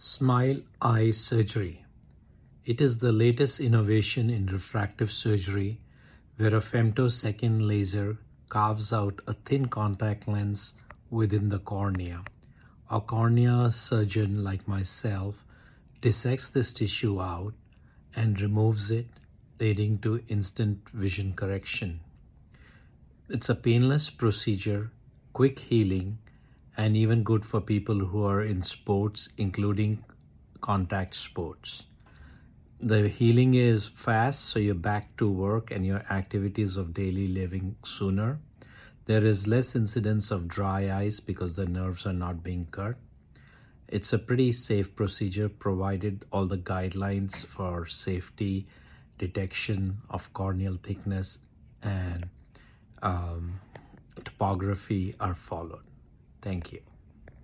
Smile Eye Surgery. It is the latest innovation in refractive surgery where a femtosecond laser carves out a thin contact lens within the cornea. A cornea surgeon like myself dissects this tissue out and removes it, leading to instant vision correction. It's a painless procedure, quick healing, and even good for people who are in sports, including contact sports. The healing is fast, so you're back to work and your activities of daily living sooner. There is less incidence of dry eyes because the nerves are not being cut. It's a pretty safe procedure provided all the guidelines for safety, detection of corneal thickness, and um, topography are followed. Thank you.